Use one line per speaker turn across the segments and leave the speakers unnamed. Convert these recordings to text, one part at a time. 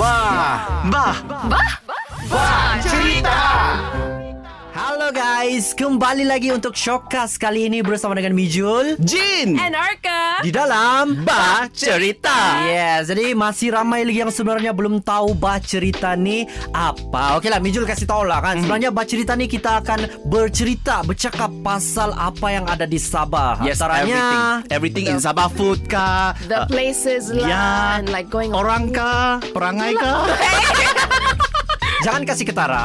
Bah, bah,
Bah? Bah, cerita.
Halo guys, kembali lagi untuk Showcast kali ini bersama dengan Mijul
Jin,
And Arka.
di dalam
bah cerita.
Yes, jadi masih ramai lagi yang sebenarnya belum tahu bah cerita ni apa. Okey lah, Mijul kasih tahu lah kan. Sebenarnya bah cerita ni kita akan bercerita, bercakap pasal apa yang ada di Sabah.
Yes,
Antaranya
everything, everything in Sabah food kah?
The
uh,
places lah
ya,
and like going
orang kah? Perangai kah?
Jangan kasih ketara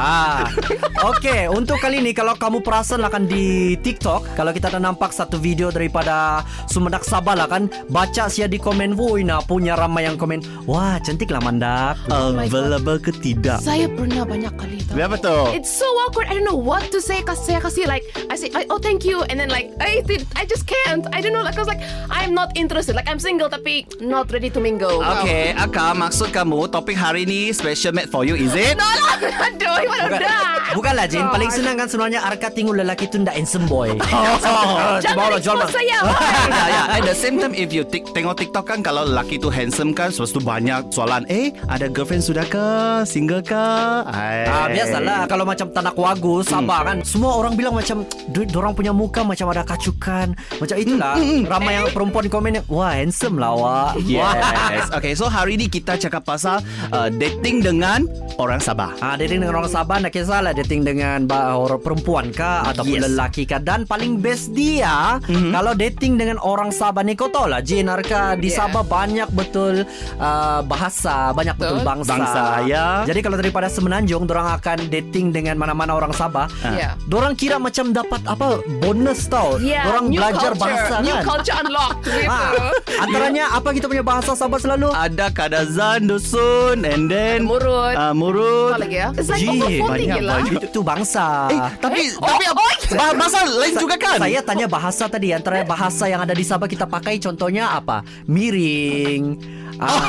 Okey Untuk kali ni Kalau kamu perasan lah kan Di TikTok Kalau kita ada nampak Satu video daripada Sumendak Sabah lah kan Baca sia di komen Woi nak punya ramai yang komen Wah cantik lah Mandak
God.
Available ke tidak?
Saya pernah banyak kali tau.
Apa tu?
It's so awkward. I don't know what to say. Kasi saya kasi like I say, oh thank you, and then like I did, I just can't. I don't know. Like I was like, I'm not interested. Like I'm single tapi not ready to mingle.
Okay, Aka, maksud kamu topik hari ni special made for you, is it?
No lah. Aduh, mana
Bukan,
dah.
Bukanlah Jin Paling senang kan sebenarnya Arka tengok lelaki tu Ndak handsome boy
Oh,
Jangan expose saya.
ya, ya. At the same time, if you tik- tengok TikTok kan, kalau lelaki tu handsome kan, lepas tu banyak soalan. Eh, ada girlfriend sudah ke? Single ke? Ay.
Ah, biasalah kalau macam tanak wagu Sabah kan semua orang bilang macam dorang punya muka macam ada kacukan macam itulah ramai yang perempuan komen wah handsome lah awak
Yes. Okay, so hari ni kita cakap pasal uh, dating dengan orang Sabah.
Ah, dating dengan orang Sabah nak kisahlah dating dengan ba- orang perempuan kah ataupun
Yes.
lelaki kah dan paling best dia mm-hmm. kalau dating dengan orang Sabah ni kau tahu lah Jin Arka di
Yeah.
Sabah banyak betul uh, bahasa banyak betul
Betul.
bangsa
Bangsa, ya.
jadi kalau daripada semenanjung orang akan dating dengan mana-mana orang Sabah
Yeah.
Dorang kira macam dapat apa bonus tau.
Yeah,
Dorang
new
belajar
culture.
bahasa
New
kan.
culture unlocked gitu.
Ha, antaranya apa kita punya bahasa Sabah selalu?
Ada kadazan, dusun, and then
Murut.
uh, murut.
Apa lagi ya? It's like
Gee,
over 40
banyak,
gila.
Itu bahasa.
Eh, tapi
Eh,
tapi
oh, oh.
Bah- bahasa lain juga kan?
Saya tanya bahasa tadi antara bahasa yang ada di Sabah kita pakai contohnya apa? Miring. Ah,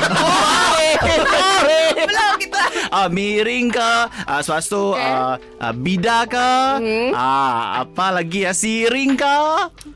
Belum kita.
Ah, miring ke ah, Lepas tu
Okay.
ah, ah, Bida ke
Hmm.
ah, Apa lagi ya Siring ke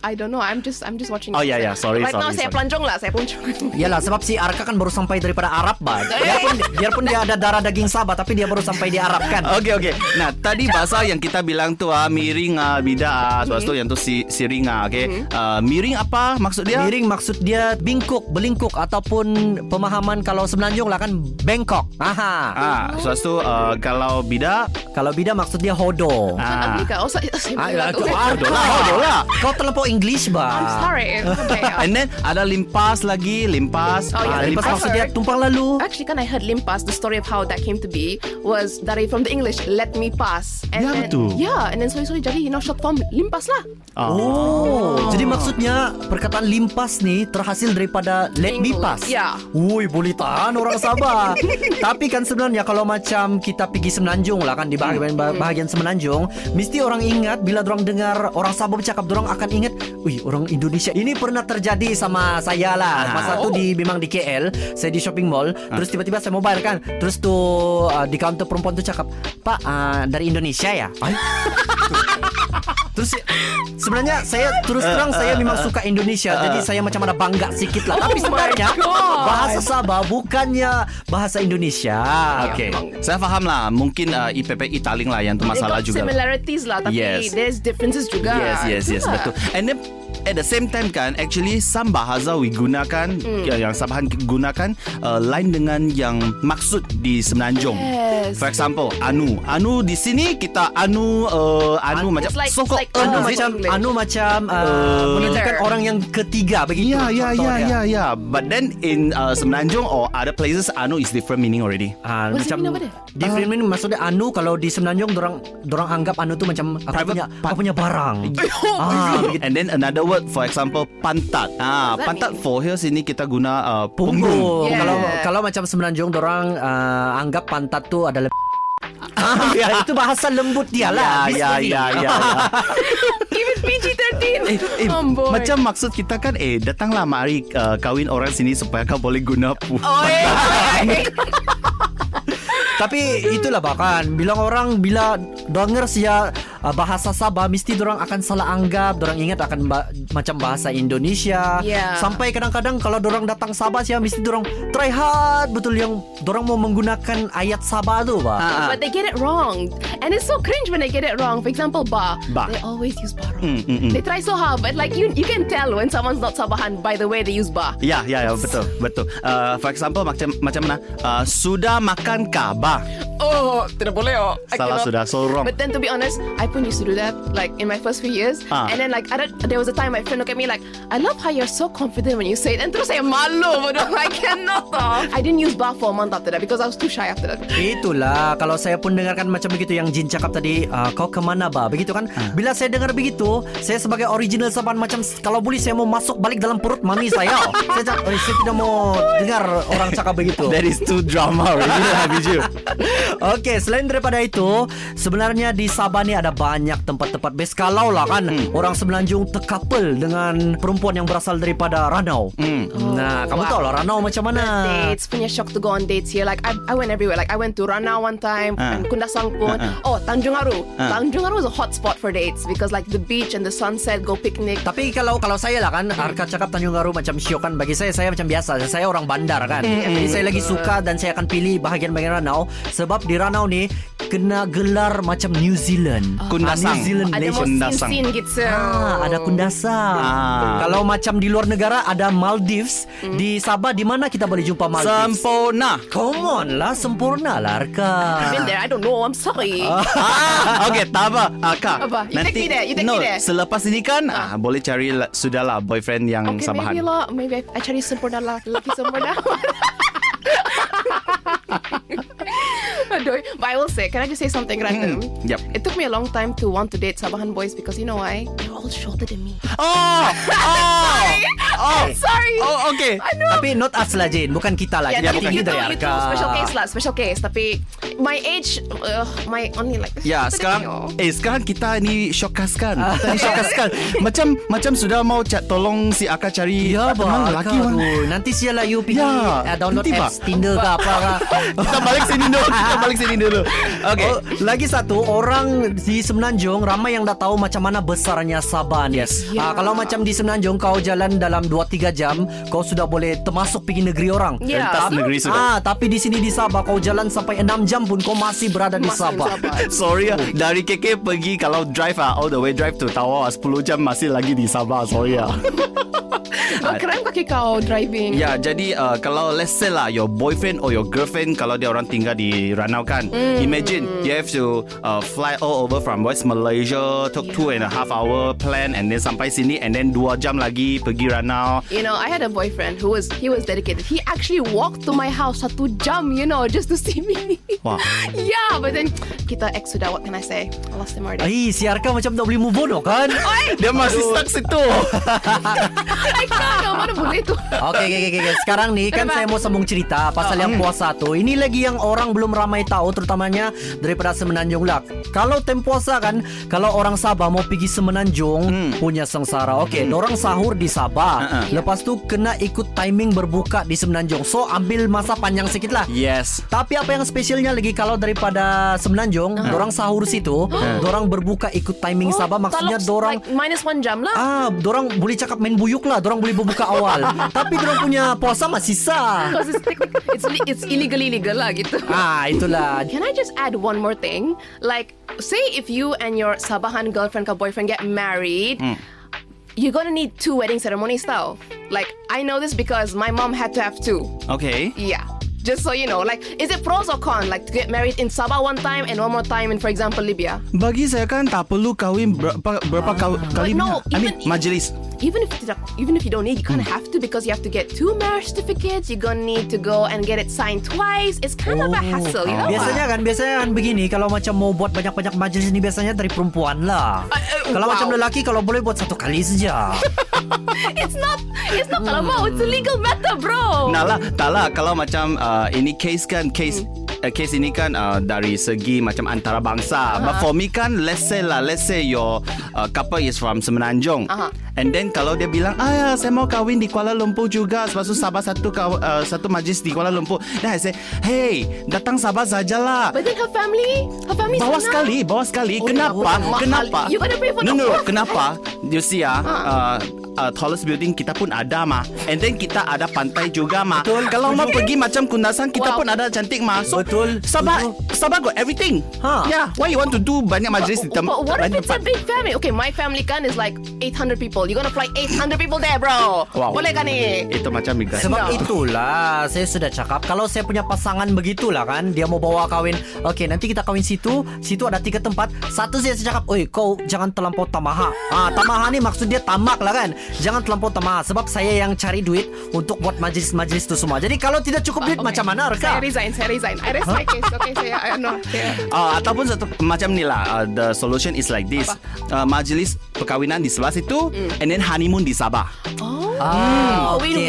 I don't know. I'm just I'm just watching.
Oh, yeah, yeah. Sorry,
Right now
sorry,
saya
sorry.
pelancong lah. Saya pelancong.
Yalah sebab si Arka kan baru sampai daripada Arab bah. Biarpun biarpun dia ada darah daging Sabah tapi dia baru sampai di Arab kan.
Okey okey. Nah, tadi bahasa yang kita bilang tu ah miring ah bida ah lepas
Hmm.
tu yang tu si siring ah okey. Ah, miring apa maksud dia?
Miring maksud dia bingkuk, belingkuk ataupun pemahaman kalau semenanjung lah kan Bangkok. Aha.
Ah, lepas tu ah, kalau bida
Kalau bida maksud dia hodo.
ah
Amerika. Oh, saya saya
Ah,
bilang tu.
hodo lah, hodo lah.
Kau terlampau English
I'm
bah.
sorry. Okay.
And then ada limpas lagi, limpas.
Oh,
Ah,
yeah.
limpas
I
maksud dia tumpang lalu.
Actually, kan I heard limpas. The story of how that came to be was dari from the English "let me pass." And
Ya,
then,
betul.
Yeah, and then sorry sorry jadi you know short form limpas lah.
Oh, jadi maksudnya perkataan limpas ni terhasil daripada let me
English,
pass.
ya.
Woi, boleh tahan orang Sabah. Tapi kan sebenarnya kalau macam kita pergi semenanjung lah kan di bahagian
Hmm.
bahagian semenanjung, mesti orang ingat bila orang dengar orang Sabah bercakap, orang akan ingat, wih orang Indonesia. Ini pernah terjadi sama saya lah.
Ah.
Masa tu di memang di KL, saya di shopping mall, terus tiba-tiba saya mobile kan, terus tu uh, di counter perempuan tu cakap, "Pak, uh, dari Indonesia ya?" Terus sebenarnya saya terus terang saya memang suka Indonesia jadi saya macam ada bangga sikit lah. Tapi sebenarnya
God.
bahasa Sabah bukannya bahasa Indonesia.
Okey. Saya faham lah. Mungkin uh, IPP Italing lah yang tu masalah juga.
similarities lah, tapi
Yes.
there's differences juga.
Yes, yes, yes, betul. And then at the same time kan, actually some bahasa we gunakan
Hmm.
yang, Sabahan gunakan uh, lain dengan yang maksud di Semenanjung.
Yes.
For example, anu, anu di sini kita anu, uh, anu
Anu,
macam
like-
sokok
like
Anu
Uh,
macam
English.
anu macam uh,
Uh,
menunjukkan orang yang ketiga begitu.
Ya, ya, ya, ya, ya. But then in uh, Semenanjung or other places, anu is different meaning already.
Ah,
What's the
macam
meaning of it?
different meaning maksudnya anu kalau di Semenanjung dorang dorang anggap anu tu macam aku
Private
punya aku punya barang. ah, begitu.
And then another word, for example, pantat. Ah,
What that
pantat
mean?
for here sini kita guna uh,
Punggung.
punggung.
Yeah.
Kalau kalau macam Semenanjung dorang uh, anggap pantat tu adalah ah, ya, itu bahasa lembut dia lah.
Ya, ya, ya, ya.
Even PG-13.
Eh, eh,
oh, boy.
macam maksud kita kan eh datanglah mari uh, kahwin orang sini supaya kau boleh guna pu.
Oh, eh.
Tapi itulah bahkan bilang orang bila dengar sia uh, bahasa Sabah mesti orang akan salah anggap, orang ingat akan ba- macam bahasa Indonesia.
Yeah.
Sampai kadang-kadang kalau orang datang Sabah sih mesti orang try hard betul yang orang mau menggunakan ayat Sabah tu, Pak.
Ah, ah.
But they get it wrong. And it's so cringe when they get it wrong. For example, ba.
Ba.
They always use ba
Mm,
wrong.
mm, mm.
They try so hard, but like you you can tell when someone's not Sabahan by the way they use ba.
Ya, ya, ya, betul, betul. Uh, for example, macam macam mana? Uh, sudah makan kah?
Oh, tidak boleh oh. I
Salah
cannot.
sudah, so wrong.
But then to be honest, I pun used to do that like in my first few years.
Ah.
And then like I don't, there was a time my friend looked at me like, I love how you're so confident when you say it. And terus saya malu, but I cannot. Oh. I didn't use ba for a month after that because I was too shy after that.
Itulah kalau saya pun dengarkan macam begitu yang Jin cakap tadi uh, kau kemana ba begitu kan bila saya dengar begitu saya sebagai original Saban macam kalau boleh saya mau masuk balik dalam perut mami saya saya cakap "Oh, saya tidak mau dengar orang cakap begitu
That is too drama already lah, Biju.
Okey, selain daripada itu, sebenarnya di Sabah ni ada banyak tempat-tempat best kalau lah kan.
Hmm.
orang semenanjung terkapel dengan perempuan yang berasal daripada Ranau.
Hmm.
Nah, kamu
wow.
tahu lah Ranau macam mana?
dates. Punya shock to go on dates here. Like I, I went everywhere. Like I went to Rana one time
Ah.
and Kundasang pun
Ah,
oh Tanjung Aru.
Ah.
Tanjung Aru is a hot spot for dates because like the beach and the sunset go picnic.
Tapi kalau kalau saya lah kan Arka cakap Tanjung Garu macam syok kan. Bagi saya Saya macam biasa. Saya orang bandar kan. Jadi saya lagi suka Dan saya akan pilih bahagian-bahagian Ranau. Sebab di Ranau ni Kena gelar macam New Zealand
Kundasang.
Ah, New Zealand
ada
Malaysia
more
Kundasang.
scene gitu
Ah, ada kundasang.
Ah.
Kalau macam di luar negara ada Maldives, di Sabah di mana kita boleh jumpa Maldives?
Sempurna.
Come on lah, sempurna lah Arka.
been there I don't know I'm sorry
ah, okay, tak apa. Ah, Kak.
Apa? You take me there, you take
no,
me there.
selepas ini kan, ah. boleh cari la- sudahlah boyfriend yang
okay
Sabahan.
maybe lah maybe I, I cari sempurna lah lelaki sempurna Aduh, but I will say, can I just say something random?
Mm, yep.
It took me a long time to want to date Sabahan boys because you know why? All shorter than me.
Oh! Oh! oh!
I'm sorry.
Oh, okay.
I know.
Tapi not us lah Jane, bukan kita lah.
Yeah,
kita
tapi
tinggi
you tahu special case lah, special case. Tapi my age, uh, my only like.
Ya,
shorter
sekarang eh sekarang kita ni showcaskan. Kita ni showcaskan. macam macam sudah mau cat tolong si Aka cari
Ya,
teman lelaki.
Nanti sial lah you pergi
Ya,
uh, download
nanti,
apps
bah.
Tinder ke apa lah.
kita balik sini dulu. Kita balik sini dulu. Okay.
Oh, lagi satu orang di Semenanjung ramai yang dah tahu macam mana besarnya Sabah ni.
Yes.
Ah, kalau macam di Semenanjung kau jalan dalam 2-3 jam kau sudah boleh termasuk pergi negeri orang.
Ya.
Rentas
Tapi-
negeri sudah.
Ah, tapi di sini di Sabah kau jalan sampai 6 jam pun kau masih berada di
Masih
Sabah.
Sabah.
Sorry ah, dari KK pergi kalau drive ah all the way drive to Tawau ah, 10 jam masih lagi di Sabah. Sorry ah.
Oh, keren kaki kau driving.
Ya, jadi uh, kalau let's say lah your boyfriend or your girlfriend kalau dia orang tinggal di Ranau kan, imagine you have to uh, fly all over from West Malaysia, took two and a half hour plan and then sampai sini and then dua jam lagi pergi Ranau.
You know, I had a boyfriend who was he was dedicated. He actually walked to my house satu jam, you know, just to see me.
Wah.
yeah, but then kita ex sudah. What can I say? I lost him already.
Ai, si Arka macam tak boleh move on oh, kan?
Dia masih stuck situ.
I can't. Mana boleh tu?
Okey, okey, okey. okey. Sekarang ni kan saya mau sambung cerita pasal yang puasa tu. Ini lagi yang orang belum ramai tahu terutamanya daripada Semenanjung lah. Kalau tem puasa kan, kalau orang Sabah mau pergi Semenanjung punya sengsara. Okey, orang sahur di Sabah.
Uh-uh.
Lepas tu kena ikut timing berbuka di Semenanjung. So ambil masa panjang sikit lah.
Yes.
Tapi apa yang spesialnya lagi kalau daripada Semenanjung, orang sahur situ, orang berbuka ikut timing Sabah maksudnya dorang
like minus one jam lah.
Ah, dorang boleh cakap main buyuk lah. Dorang boleh berbuka awal. Tapi dorang punya puasa masih sah.
Because it's, it's li- it's illegal illegal lah gitu.
Ah, itulah.
Can I just add one more thing? Like, say if you and your Sabahan girlfriend or boyfriend get married, you're gonna need two wedding ceremonies tau. Like, I know this because my mom had to have two.
Okay.
Yeah. Just so you know, like, is it pros or con? Like, to get married in Sabah one time and one more time in, for example, Libya?
Bagi saya kan tak perlu kahwin berapa berapa kali
But no,
I mean
even-
majlis.
Even if even if you don't need, you kind of have to because you have to get two marriage certificates. You're gonna need to go and get it signed twice. It's kind of a hassle, you know.
Biasanya kan Biasanya kan begini Kalau macam mau buat banyak-banyak majlis ni Biasanya dari perempuan lah
Uh, uh,
Kalau
wow.
macam lelaki Kalau boleh buat satu kali saja
It's not, it's not kalau mau. It's a legal matter, bro.
Nah lah, tak lah kalau macam uh, ini case kan case uh, case ini kan uh, dari segi macam antarabangsa. Uh-huh. But for me kan, let's say lah, let's say your uh, couple is from Semenanjung.
Uh-huh.
And then kalau dia bilang, ah, saya mau kahwin di Kuala Lumpur juga. Sebab tu Sabah satu uh, satu majlis di Kuala Lumpur. Then I say, hey, datang Sabah sajalah.
But then her family, her family
Bawa
sana.
sekali, bawa sekali.
Oh,
kenapa?
mahal.
Kenapa?
You gotta pay for
no,
the
no, kenapa? You see ah, uh, uh, tallest building kita pun ada mah. And then kita ada pantai juga mah.
Betul.
Kalau mau pergi macam Kundasan kita
Wow.
pun ada cantik mah. So,
Betul.
Sabah,
Betul.
Sabah got everything.
Ha.
Yeah. Why you want to do banyak majlis di tem-
But what if it's a
tempat?
big family? Okay, my family kan is like 800 people. You're gonna fly 800 people there, bro.
Wow.
Boleh kan ni?
Itu macam migas.
Sebab
No.
itulah Saya sudah cakap Kalau saya punya pasangan begitulah kan Dia mau bawa kahwin Okey nanti kita kahwin situ Situ ada tiga tempat Satu saya cakap Oi kau jangan terlampau tamaha ah, Tamaha ni maksud dia tamak lah kan Jangan terlampau tamaha Sebab saya yang cari duit Untuk buat majlis-majlis tu semua Jadi kalau tidak cukup duit
Okay.
Macam mana
Saya
Reka?
resign, saya resign. I rest my case. Okay, saya, I know. Saya.
Uh, ataupun satu macam ni lah uh, The solution is like this uh, Majlis perkahwinan di sebelah situ And then honeymoon di Sabah
Oh,
Ah,
win
okey.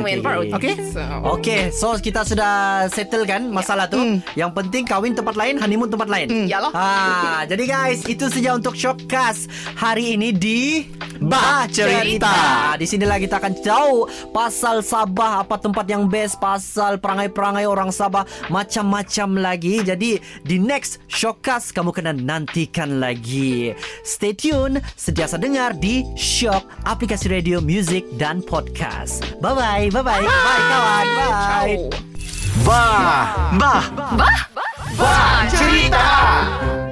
win. Win for
Okay.
So.
Okey, so kita sudah settle kan masalah tu. Yang penting kahwin tempat lain, honeymoon tempat lain.
Yalah.
Ha, jadi guys, itu saja untuk Shockcast hari ini di
Bah Cerita.
Di sinilah kita akan tahu pasal Sabah apa tempat yang best, pasal perangai-perangai orang Sabah, macam-macam lagi. Jadi di next Shockcast kamu kena nantikan lagi. Stay tune, sentiasa dengar di Shock aplikasi radio, music dan podcast. Bye bye, bye bye, bye kawan, bye.
Ciao.
Bah Bah
Bah, bah, bah, cerita.